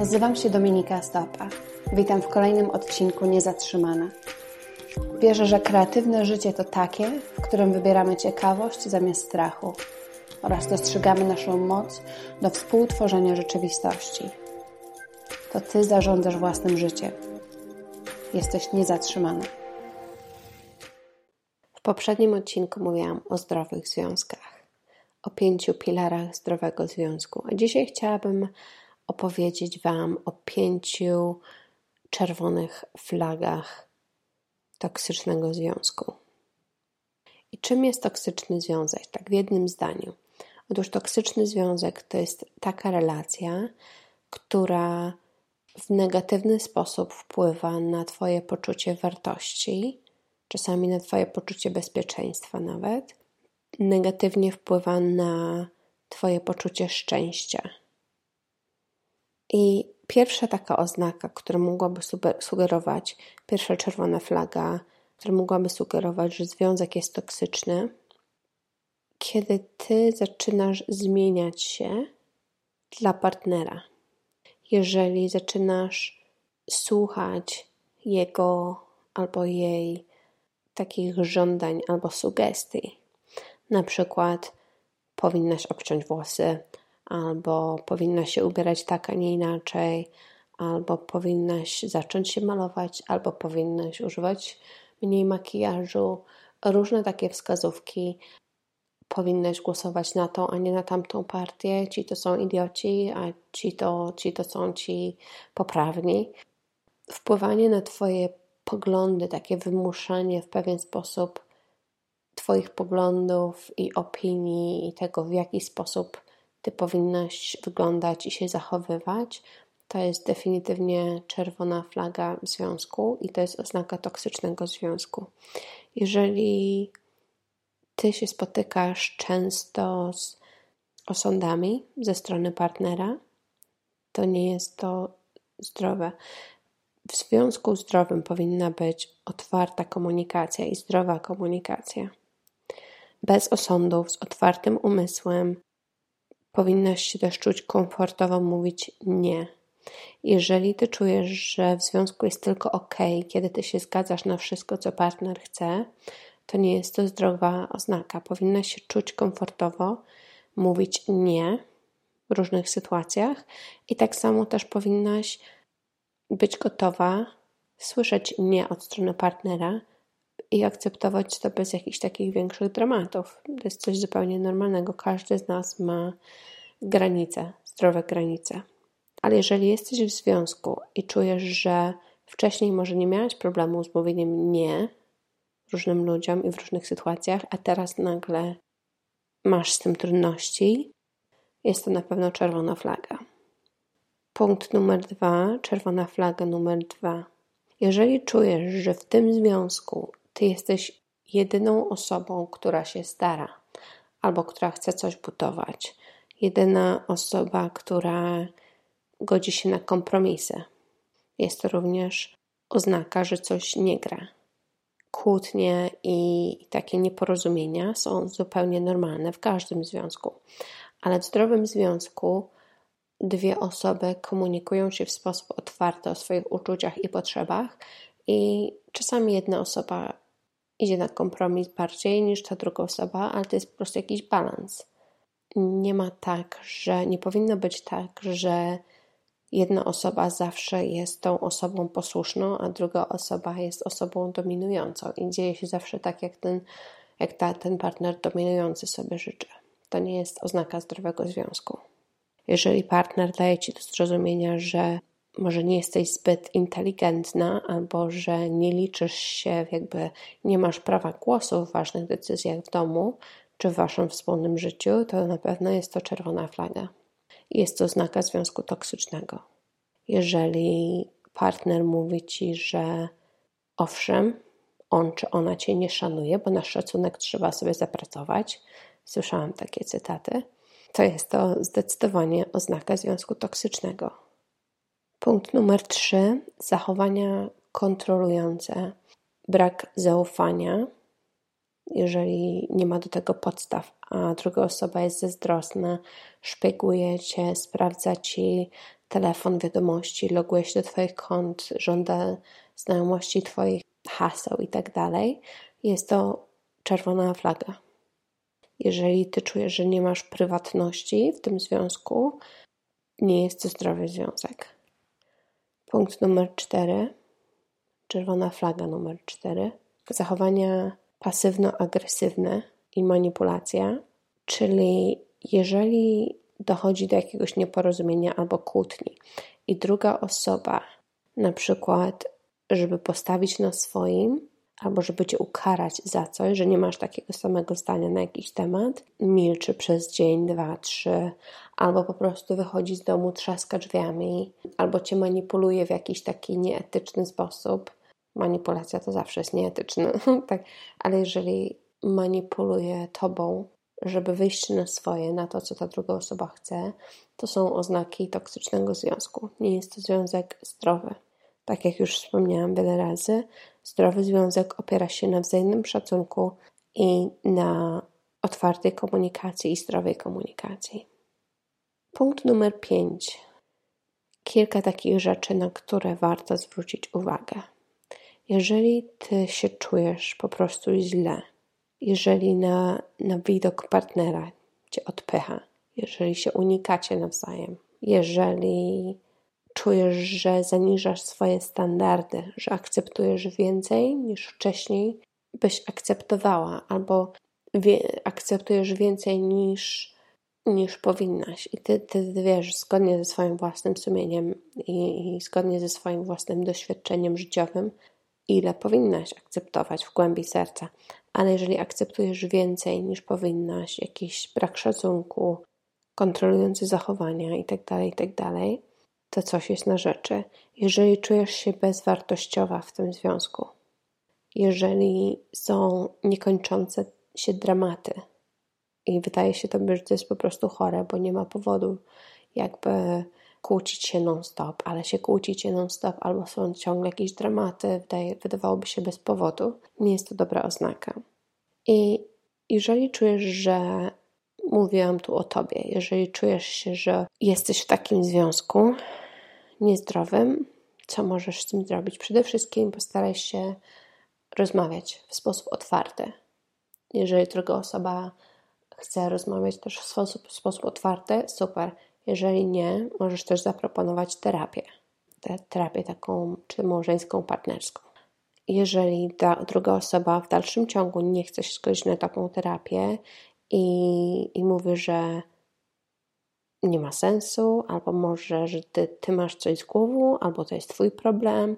Nazywam się Dominika Stopa. Witam w kolejnym odcinku Niezatrzymana. Wierzę, że kreatywne życie to takie, w którym wybieramy ciekawość zamiast strachu oraz dostrzegamy naszą moc do współtworzenia rzeczywistości. To Ty zarządzasz własnym życiem. Jesteś niezatrzymany. W poprzednim odcinku mówiłam o zdrowych związkach, o pięciu filarach zdrowego związku, a dzisiaj chciałabym opowiedzieć Wam o pięciu czerwonych flagach toksycznego związku. I czym jest toksyczny związek? Tak w jednym zdaniu. Otóż toksyczny związek to jest taka relacja, która w negatywny sposób wpływa na Twoje poczucie wartości, czasami na Twoje poczucie bezpieczeństwa nawet, negatywnie wpływa na Twoje poczucie szczęścia. I pierwsza taka oznaka, która mogłaby sugerować, pierwsza czerwona flaga, która mogłaby sugerować, że związek jest toksyczny, kiedy ty zaczynasz zmieniać się dla partnera. Jeżeli zaczynasz słuchać jego albo jej takich żądań albo sugestii, na przykład powinnaś obciąć włosy, albo powinna się ubierać tak, a nie inaczej, albo powinnaś zacząć się malować, albo powinnaś używać mniej makijażu. Różne takie wskazówki. Powinnaś głosować na tą, a nie na tamtą partię. Ci to są idioci, a ci to, ci to są ci poprawni. Wpływanie na Twoje poglądy, takie wymuszanie w pewien sposób Twoich poglądów i opinii i tego, w jaki sposób ty powinnaś wyglądać i się zachowywać, to jest definitywnie czerwona flaga związku i to jest oznaka toksycznego związku. Jeżeli ty się spotykasz często z osądami ze strony partnera, to nie jest to zdrowe. W związku zdrowym powinna być otwarta komunikacja i zdrowa komunikacja. Bez osądów, z otwartym umysłem, Powinnaś się też czuć komfortowo mówić nie. Jeżeli ty czujesz, że w związku jest tylko ok, kiedy ty się zgadzasz na wszystko, co partner chce, to nie jest to zdrowa oznaka. Powinnaś się czuć komfortowo, mówić nie w różnych sytuacjach i tak samo też powinnaś być gotowa słyszeć nie od strony partnera i akceptować to bez jakichś takich większych dramatów. To jest coś zupełnie normalnego. Każdy z nas ma granice, zdrowe granice. Ale jeżeli jesteś w związku i czujesz, że wcześniej może nie miałeś problemu z mówieniem nie różnym ludziom i w różnych sytuacjach, a teraz nagle masz z tym trudności, jest to na pewno czerwona flaga. Punkt numer dwa, czerwona flaga numer dwa. Jeżeli czujesz, że w tym związku ty jesteś jedyną osobą, która się stara albo która chce coś budować, jedyna osoba, która godzi się na kompromisy. Jest to również oznaka, że coś nie gra. Kłótnie i takie nieporozumienia są zupełnie normalne w każdym związku, ale w zdrowym związku dwie osoby komunikują się w sposób otwarty o swoich uczuciach i potrzebach, i czasami jedna osoba idzie na kompromis bardziej niż ta druga osoba, ale to jest po prostu jakiś balans nie ma tak, że nie powinno być tak, że jedna osoba zawsze jest tą osobą posłuszną, a druga osoba jest osobą dominującą i dzieje się zawsze tak, jak ten, jak ta, ten partner dominujący sobie życzy. To nie jest oznaka zdrowego związku. Jeżeli partner daje ci do zrozumienia, że może nie jesteś zbyt inteligentna, albo że nie liczysz się, jakby nie masz prawa głosu w ważnych decyzjach w domu, czy w waszym wspólnym życiu, to na pewno jest to czerwona flaga. Jest to znaka związku toksycznego. Jeżeli partner mówi ci, że owszem, on czy ona cię nie szanuje, bo na szacunek trzeba sobie zapracować, słyszałam takie cytaty, to jest to zdecydowanie oznaka związku toksycznego. Punkt numer trzy: zachowania kontrolujące, brak zaufania jeżeli nie ma do tego podstaw, a druga osoba jest zazdrosna, szpieguje cię, sprawdza ci telefon, wiadomości, loguje się do Twoich kont, żąda znajomości Twoich haseł i tak jest to czerwona flaga. Jeżeli Ty czujesz, że nie masz prywatności w tym związku, nie jest to zdrowy związek. Punkt numer cztery, czerwona flaga numer cztery, zachowania pasywno-agresywne i manipulacja, czyli jeżeli dochodzi do jakiegoś nieporozumienia albo kłótni i druga osoba, na przykład, żeby postawić na swoim, albo żeby cię ukarać za coś, że nie masz takiego samego zdania na jakiś temat, milczy przez dzień, dwa, trzy, albo po prostu wychodzi z domu, trzaska drzwiami, albo cię manipuluje w jakiś taki nieetyczny sposób. Manipulacja to zawsze jest nieetyczna, tak, ale jeżeli manipuluje tobą, żeby wyjść na swoje, na to, co ta druga osoba chce, to są oznaki toksycznego związku. Nie jest to związek zdrowy. Tak jak już wspomniałam wiele razy, zdrowy związek opiera się na wzajemnym szacunku i na otwartej komunikacji i zdrowej komunikacji. Punkt numer 5. Kilka takich rzeczy, na które warto zwrócić uwagę. Jeżeli ty się czujesz po prostu źle, jeżeli na, na widok partnera cię odpycha, jeżeli się unikacie nawzajem, jeżeli czujesz, że zaniżasz swoje standardy, że akceptujesz więcej niż wcześniej byś akceptowała, albo wie, akceptujesz więcej niż, niż powinnaś. I ty, ty wiesz, zgodnie ze swoim własnym sumieniem i, i zgodnie ze swoim własnym doświadczeniem życiowym, ile powinnaś akceptować w głębi serca. Ale jeżeli akceptujesz więcej niż powinnaś, jakiś brak szacunku, kontrolujący zachowania itd., tak itd., tak to coś jest na rzeczy. Jeżeli czujesz się bezwartościowa w tym związku, jeżeli są niekończące się dramaty i wydaje się tobie, że to jest po prostu chore, bo nie ma powodu jakby kłócić się non-stop, ale się kłócicie non-stop albo są ciągle jakieś dramaty, wydaje, wydawałoby się bez powodu, nie jest to dobra oznaka. I jeżeli czujesz, że mówiłam tu o tobie, jeżeli czujesz się, że jesteś w takim związku, niezdrowym, co możesz z tym zrobić? Przede wszystkim postaraj się rozmawiać w sposób otwarty. Jeżeli druga osoba chce rozmawiać też w sposób, w sposób otwarty, super. Jeżeli nie, możesz też zaproponować terapię. Terapię taką, czy małżeńską, partnerską. Jeżeli ta druga osoba w dalszym ciągu nie chce się zgodzić na taką terapię i, i mówi, że nie ma sensu, albo może, że ty, ty masz coś z głową, albo to jest twój problem,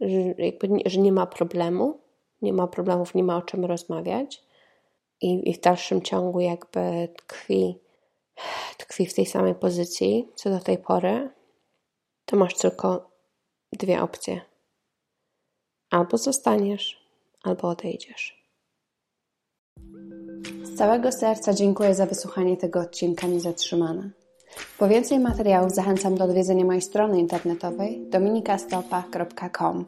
że, jakby, że nie ma problemu, nie ma problemów, nie ma o czym rozmawiać i, i w dalszym ciągu jakby tkwi, tkwi w tej samej pozycji co do tej pory, to masz tylko dwie opcje. Albo zostaniesz, albo odejdziesz. Całego serca dziękuję za wysłuchanie tego odcinka Niezatrzymana. Po więcej materiałów zachęcam do odwiedzenia mojej strony internetowej dominikastopa.com.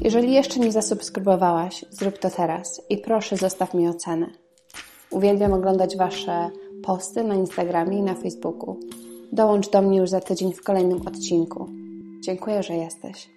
Jeżeli jeszcze nie zasubskrybowałaś, zrób to teraz i proszę zostaw mi ocenę. Uwielbiam oglądać Wasze posty na Instagramie i na Facebooku. Dołącz do mnie już za tydzień w kolejnym odcinku. Dziękuję, że jesteś.